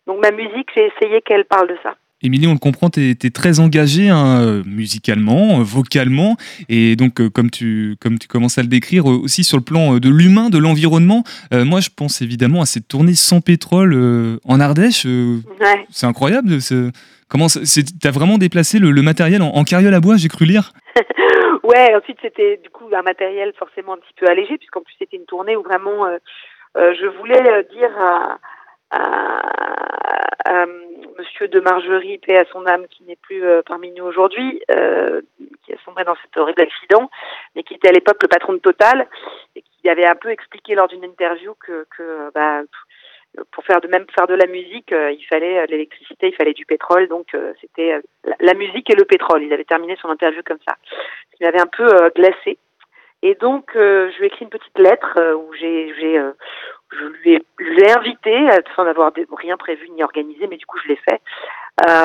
Donc ma musique, j'ai essayé qu'elle parle de ça. Émilie, on le comprend, tu es, très engagée hein, musicalement, euh, vocalement, et donc euh, comme, tu, comme tu commences à le décrire, euh, aussi sur le plan de l'humain, de l'environnement. Euh, moi, je pense évidemment à cette tournée sans pétrole euh, en Ardèche. euh, Ouais. c'est incroyable. Comment tu as vraiment déplacé le, le matériel en, en carriole à bois, j'ai cru lire ouais, ensuite c'était du coup un matériel forcément un petit peu allégé, puisqu'en plus c'était une tournée où vraiment euh, euh, je voulais euh, dire à, à, Monsieur de Margerie, paix à son âme, qui n'est plus parmi nous aujourd'hui, qui a sombré dans cet horrible accident, mais qui était à l'époque le patron de Total, et qui avait un peu expliqué lors d'une interview que, que bah, pour faire de même faire de la musique, euh, il fallait euh, l'électricité, il fallait du pétrole, donc euh, c'était la, musique et le pétrole. Il avait terminé son interview comme ça. Qui m'avait un peu glacé. Et donc, je lui ai écrit une petite lettre où j'ai, j'ai, je lui ai, invité, sans avoir rien prévu ni organisé, mais du coup, je l'ai fait.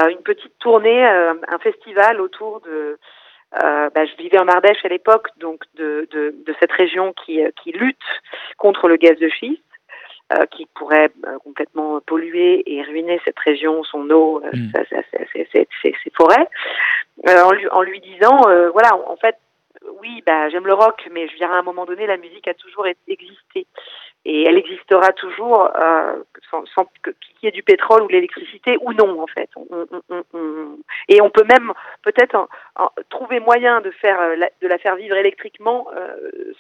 Une petite tournée, un festival autour de. bah, je vivais en Ardèche à l'époque, donc de, de, de cette région qui, qui lutte contre le gaz de schiste euh, qui pourrait euh, complètement polluer et ruiner cette région, son eau, ses, ses- ses- ses forêts, euh, en, lui, en lui disant, euh, voilà, en fait, oui, bah, j'aime le rock, mais je dirais à un moment donné, la musique a toujours existé. Et elle existera toujours euh, sans, sans qu'il y ait du pétrole ou de l'électricité ou non, en fait. On- on- on- Et on peut même peut-être trouver moyen de faire euh, de la faire vivre électriquement euh,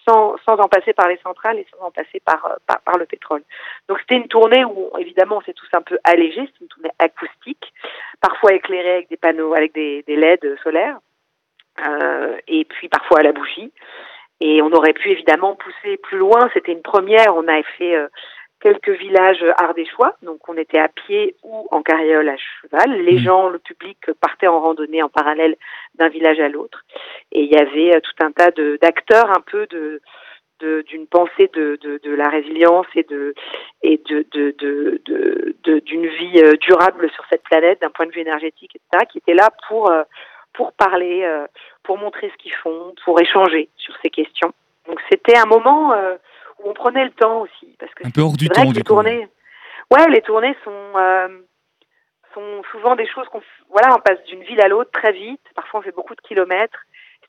sans, sans en passer par les centrales et sans en passer par, euh, par, le pétrole. Donc c'était une tournée où évidemment on s'est tous un peu allégés, c'est une tournée acoustique, parfois éclairée avec des panneaux, avec des, des LED solaires, et puis parfois à la bougie. Et on aurait pu évidemment pousser plus loin. C'était une première. On avait fait euh, quelques villages ardéchois, donc on était à pied ou en carriole à cheval. Les Mhm. gens, le public partaient en randonnée en parallèle d'un village à l'autre. Et il y avait euh, tout un tas de- d'acteurs un peu de d'une pensée de, de, de la résilience et de et de d'une vie euh, durable sur cette planète d'un point de vue énergétique etc qui étaient là pour euh, pour parler euh, pour montrer ce qu'ils font pour échanger sur ces questions. Donc c'était un moment euh, où on prenait le temps aussi parce que Un peu hors du c'est vrai temps, que du les coup. tournées ouais les tournées sont euh, sont souvent des choses qu'on voilà on passe d'une ville à l'autre très vite. Parfois on fait beaucoup de kilomètres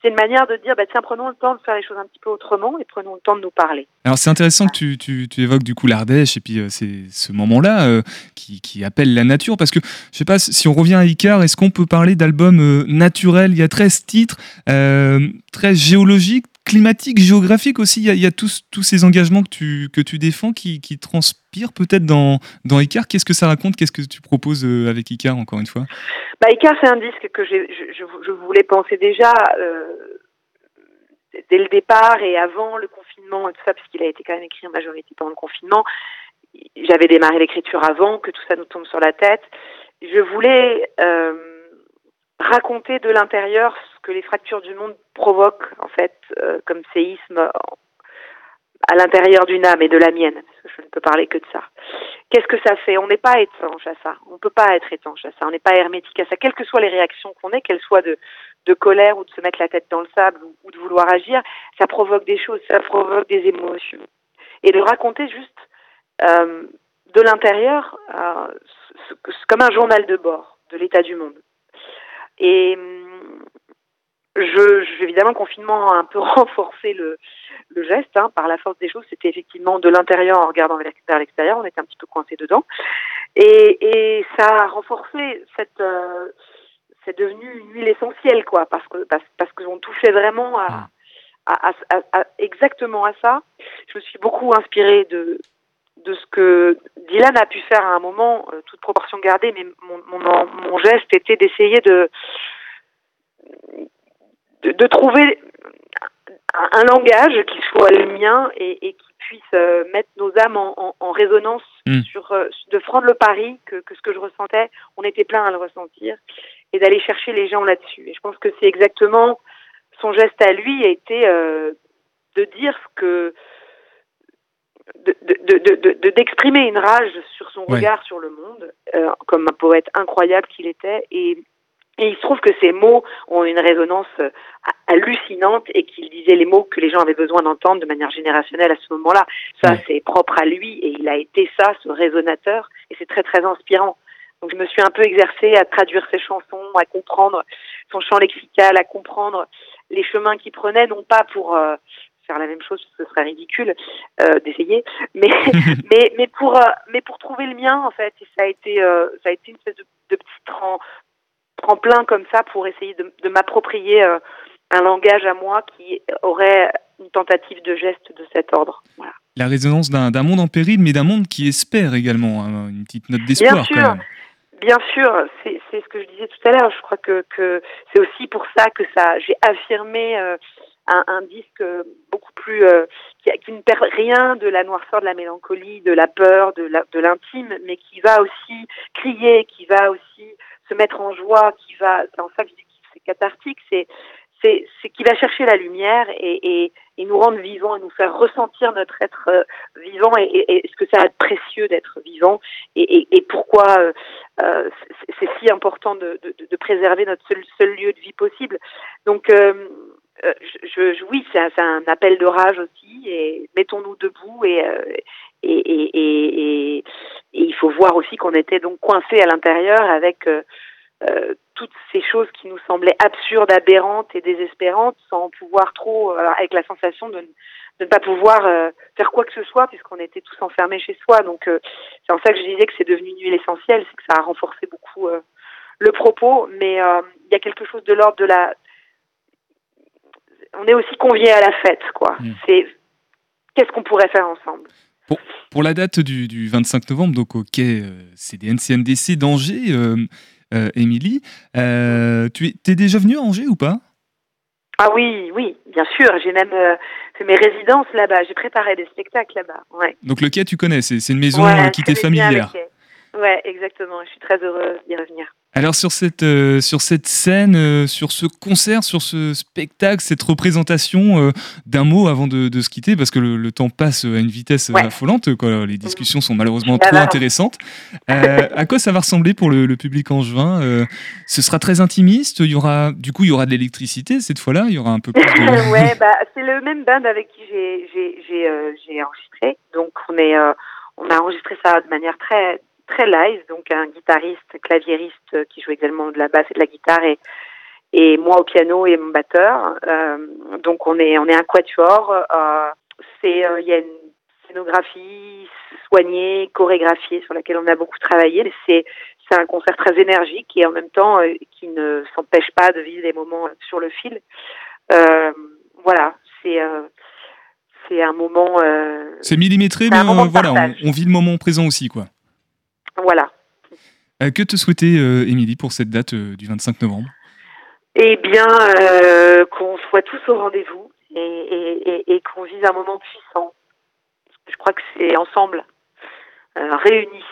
c'est une manière de dire bah tiens prenons le temps de faire les choses un petit peu autrement et prenons le temps de nous parler. Alors c'est intéressant que tu, évoques du coup l'Ardèche et puis euh, c'est ce moment-là euh, qui, qui appelle la nature. Parce que je sais pas si on revient à Icar, est-ce qu'on peut parler d'album euh, naturel Il y a 13 titres, euh, très géologiques, climatiques, géographiques aussi. Il y a, tous, tous ces engagements que tu, que tu défends qui, qui transpirent peut-être dans, dans Icar. Qu'est-ce que ça raconte? Qu'est-ce que tu proposes euh, avec Icar encore une fois? Bah, Icar, c'est un disque que je, je, voulais penser déjà euh, dès le départ et avant le confinement et tout ça, parce qu'il a été quand même écrit en majorité pendant le confinement. J'avais démarré l'écriture avant que tout ça nous tombe sur la tête. Je voulais euh, raconter de l'intérieur ce que les fractures du monde provoquent, en fait, euh, comme séisme à l'intérieur d'une âme et de la mienne, parce que je ne peux parler que de ça. Qu'est-ce que ça fait? On n'est pas étanche à ça. On ne peut pas être étanche à ça. On n'est pas hermétique à ça. Quelles que soient les réactions qu'on ait, qu'elles soient de, de colère ou de se mettre la tête dans le sable ou, de vouloir agir, ça provoque des choses, ça provoque des émotions. Et de raconter juste euh, de l'intérieur, euh, comme un journal de bord de l'état du monde. Et hum, je, je- évidemment, le confinement a un peu renforcé le, le geste hein, par la force des choses. C'était effectivement de l'intérieur en regardant vers l'extérieur. On était un petit peu coincé dedans. Et, et ça a renforcé cette. euh, c'est devenu une huile essentielle, quoi, parce que parce, parce qu'on touchait vraiment à, à- à- à- exactement à ça. Je me suis beaucoup inspirée de de ce que Dylan a pu faire à un moment, euh, toute proportion gardée, mais mon, mon, mon geste était d'essayer de, de, de trouver un, un langage qui soit le mien et, et qui puisse euh, mettre nos âmes en, en, en résonance Mm. sur euh, de prendre le pari que, que ce que je ressentais, on était plein à le ressentir et d'aller chercher les gens là-dessus. Et je pense que c'est exactement son geste à lui a été euh, de dire ce que de- de- de- de- d'exprimer une rage sur son Ouais. regard sur le monde, euh, comme un poète incroyable qu'il était, et, et il se trouve que ces mots ont une résonance euh, ha- hallucinante et qu'il disait les mots que les gens avaient besoin d'entendre de manière générationnelle à ce moment-là. Ça, Ouais. c'est propre à lui et il a été ça, ce résonateur, et c'est très très inspirant. Donc je me suis un peu exercée à traduire ses chansons, à comprendre son champ lexical, à comprendre les chemins qu'il prenait, non pas pour euh, faire la même chose, ce serait ridicule euh, d'essayer, mais mais mais pour euh, mais pour trouver le mien en fait, et ça a été euh, ça a été une espèce de, de petit tremplin comme ça pour essayer de, de m'approprier un langage à moi qui aurait une tentative de geste de cet ordre. Voilà. La résonance d'un monde en péril, mais d'un monde qui espère également. hein, une petite note d'espoir Bien quand sûr. même. Bien sûr, c'est c'est ce que je disais tout à l'heure. Je crois que, que c'est aussi pour ça que ça j'ai affirmé euh, un, un disque beaucoup plus euh, qui, qui ne perd rien de la noirceur, de la mélancolie, de la peur, de la- de l'intime, mais qui va aussi crier, qui va aussi se mettre en joie, qui va c'est en ça que je dis que c'est cathartique, c'est c'est qui va chercher la lumière et, et, et nous rendre vivants et nous faire ressentir notre être euh, vivant et, et, ce que ça a de précieux d'être vivant et, pourquoi euh, euh, c'est si important de, de, de préserver notre seul, seul lieu de vie possible. Donc, euh, euh, je, je, oui, c'est un, un appel de rage aussi, et mettons-nous debout, et, euh, et, et, et, il faut voir aussi qu'on était donc coincés à l'intérieur avec euh, euh, toutes ces choses qui nous semblaient absurdes, aberrantes et désespérantes, sans pouvoir trop, euh, avec la sensation de, de ne pas pouvoir faire quoi que ce soit, puisqu'on était tous enfermés chez soi. Donc, c'est en ça que je disais que c'est devenu une huile essentielle, c'est que ça a renforcé beaucoup le propos, mais il y a quelque chose de l'ordre de la... On est aussi conviés à la fête, quoi. Mm. C'est qu'est-ce qu'on pourrait faire ensemble? Pour la date du, du 25 novembre, donc au quai euh, CDN CNDC d'Angers, euh, euh, Émilie, euh, tu es, déjà venue à Angers ou pas? Ah oui, oui, bien sûr. J'ai même fait mes résidences là-bas. J'ai préparé des spectacles là-bas. Ouais. Donc le quai, tu connais, c'est, une maison Ouais, qui t'est bien familière. Ouais, exactement. Je suis très heureuse d'y revenir. Alors sur cette, euh, sur cette scène, euh, sur ce concert, sur ce spectacle, cette représentation, euh, d'un mot avant de, de se quitter, parce que le, le temps passe à une vitesse Ouais. affolante, quoi. les discussions sont malheureusement trop intéressantes. À quoi ça va ressembler pour le, le public angevin Ce sera très intimiste, il y aura, du coup il y aura de l'électricité cette fois-là, il y aura un peu plus de... ouais, bah c'est le même band avec qui j'ai enregistré. Donc on est on a enregistré ça de manière très très live. Donc un guitariste, claviériste euh, qui joue également de la basse et de la guitare et et moi au piano et mon batteur. Euh, donc on est on est un quatuor. Euh, c'est euh, il y a une scénographie soignée, chorégraphiée sur laquelle on a beaucoup travaillé. C'est c'est un concert très énergique et en même temps qui ne s'empêche pas de vivre des moments sur le fil. Voilà, c'est c'est un moment. C'est millimétré, mais moment voilà, on, on vit le moment présent aussi. quoi. Voilà. Euh, que te souhaiter, euh, Émilie, pour cette date euh, du 25 novembre? Eh bien, qu'on soit tous au rendez-vous et, et, et, et qu'on vive un moment puissant. Je crois que c'est ensemble, réunis,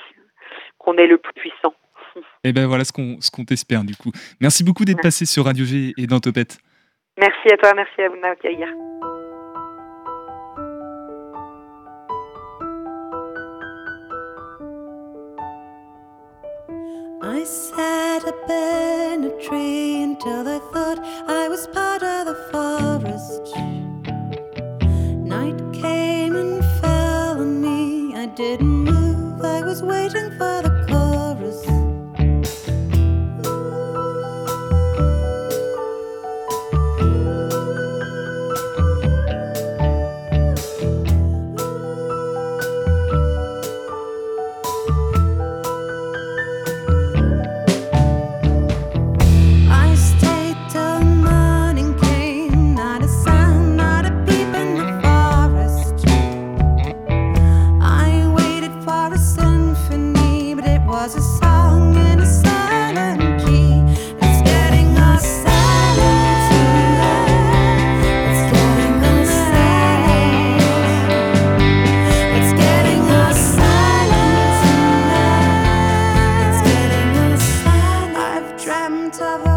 qu'on est le plus puissant. Et ben voilà ce qu'on ce qu'on t'espère du coup. Merci beaucoup d'être passé sur Radio G et dans Topette. Merci à toi, merci à vous de m'accueillir. I sat up in a tree until I thought I was part of the forest. top of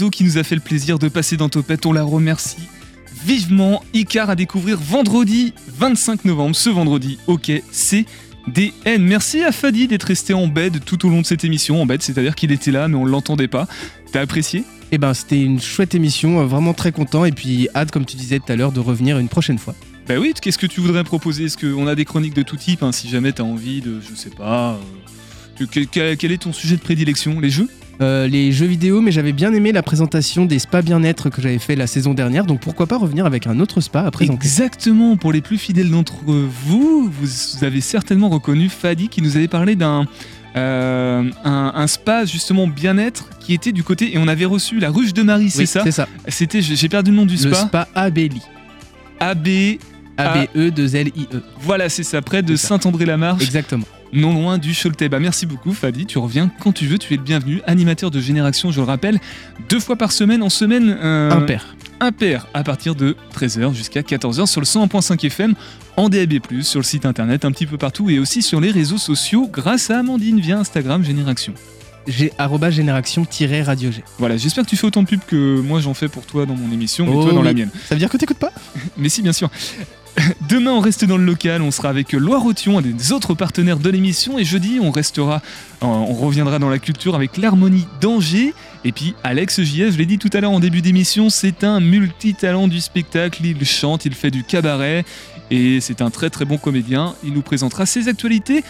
Loiseau qui nous a fait le plaisir de passer dans Topette. On la remercie vivement. Icar à découvrir vendredi 25 novembre, ce vendredi. Ok, c'est DN. Merci à Fadi d'être resté en bed tout au long de cette émission. En bed, c'est-à-dire qu'il était là, mais on l'entendait pas. T'as apprécié? Eh ben, c'était une chouette émission, euh, vraiment très content. Et puis, hâte, comme tu disais tout à l'heure, de revenir une prochaine fois. Bah oui, qu'est-ce que tu voudrais proposer? Est-ce qu'on a des chroniques de tout type hein, Si jamais t'as envie de, je sais pas. euh, que- quel, quel- quel est ton sujet de prédilection? Les jeux? Euh, les jeux vidéo, mais j'avais bien aimé la présentation des spas bien-être que j'avais fait la saison dernière. Donc, pourquoi pas revenir avec un autre spa à présenter Exactement, pour les plus fidèles d'entre vous, vous avez certainement reconnu Fadi qui nous avait parlé d'un euh, un, un spa justement bien-être qui était du côté et on avait reçu la ruche de Marie, c'est ça C'est ça. C'était j'ai perdu le nom du Le spa. spa Abélie. AB A-B-E-2-L-I-E. voilà, c'est ça près de. Saint-André-la-Marche, Exactement. Non loin du Choletais. Bah merci beaucoup Fadi, tu reviens quand tu veux, tu es le bienvenu, animateur de Génération, je le rappelle, deux fois par semaine en semaine euh, Impair. impair à partir de 13h jusqu'à 14h sur le 101.5 FM, en DAB+, sur le site internet, un petit peu partout et aussi sur les réseaux sociaux grâce à Amandine via Instagram Génération. Génération-radio G. Voilà, j'espère que tu fais autant de pubs que moi j'en fais pour toi dans mon émission et Oh toi dans la mienne. Ça veut dire que t'écoutes pas? Mais si, bien sûr. Demain, on reste dans le local, on sera avec Loire-Othion, un des autres partenaires de l'émission, et jeudi, on on reviendra dans la culture avec l'harmonie d'Angers. Et puis, Alex JF, je l'ai dit tout à l'heure en début d'émission, c'est un multitalent du spectacle, il chante, il fait du cabaret, et c'est un très très bon comédien. Il nous présentera ses actualités.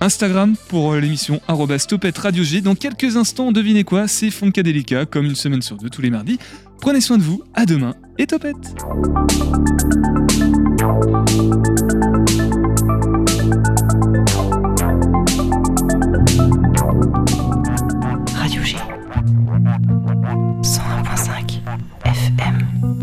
Instagram pour euh, l'émission Topette Radio G. Dans quelques instants, devinez quoi, c'est Funkadelica, comme une semaine sur deux tous les mardis. Prenez soin de vous, à demain et Topette Radio G 101.5 FM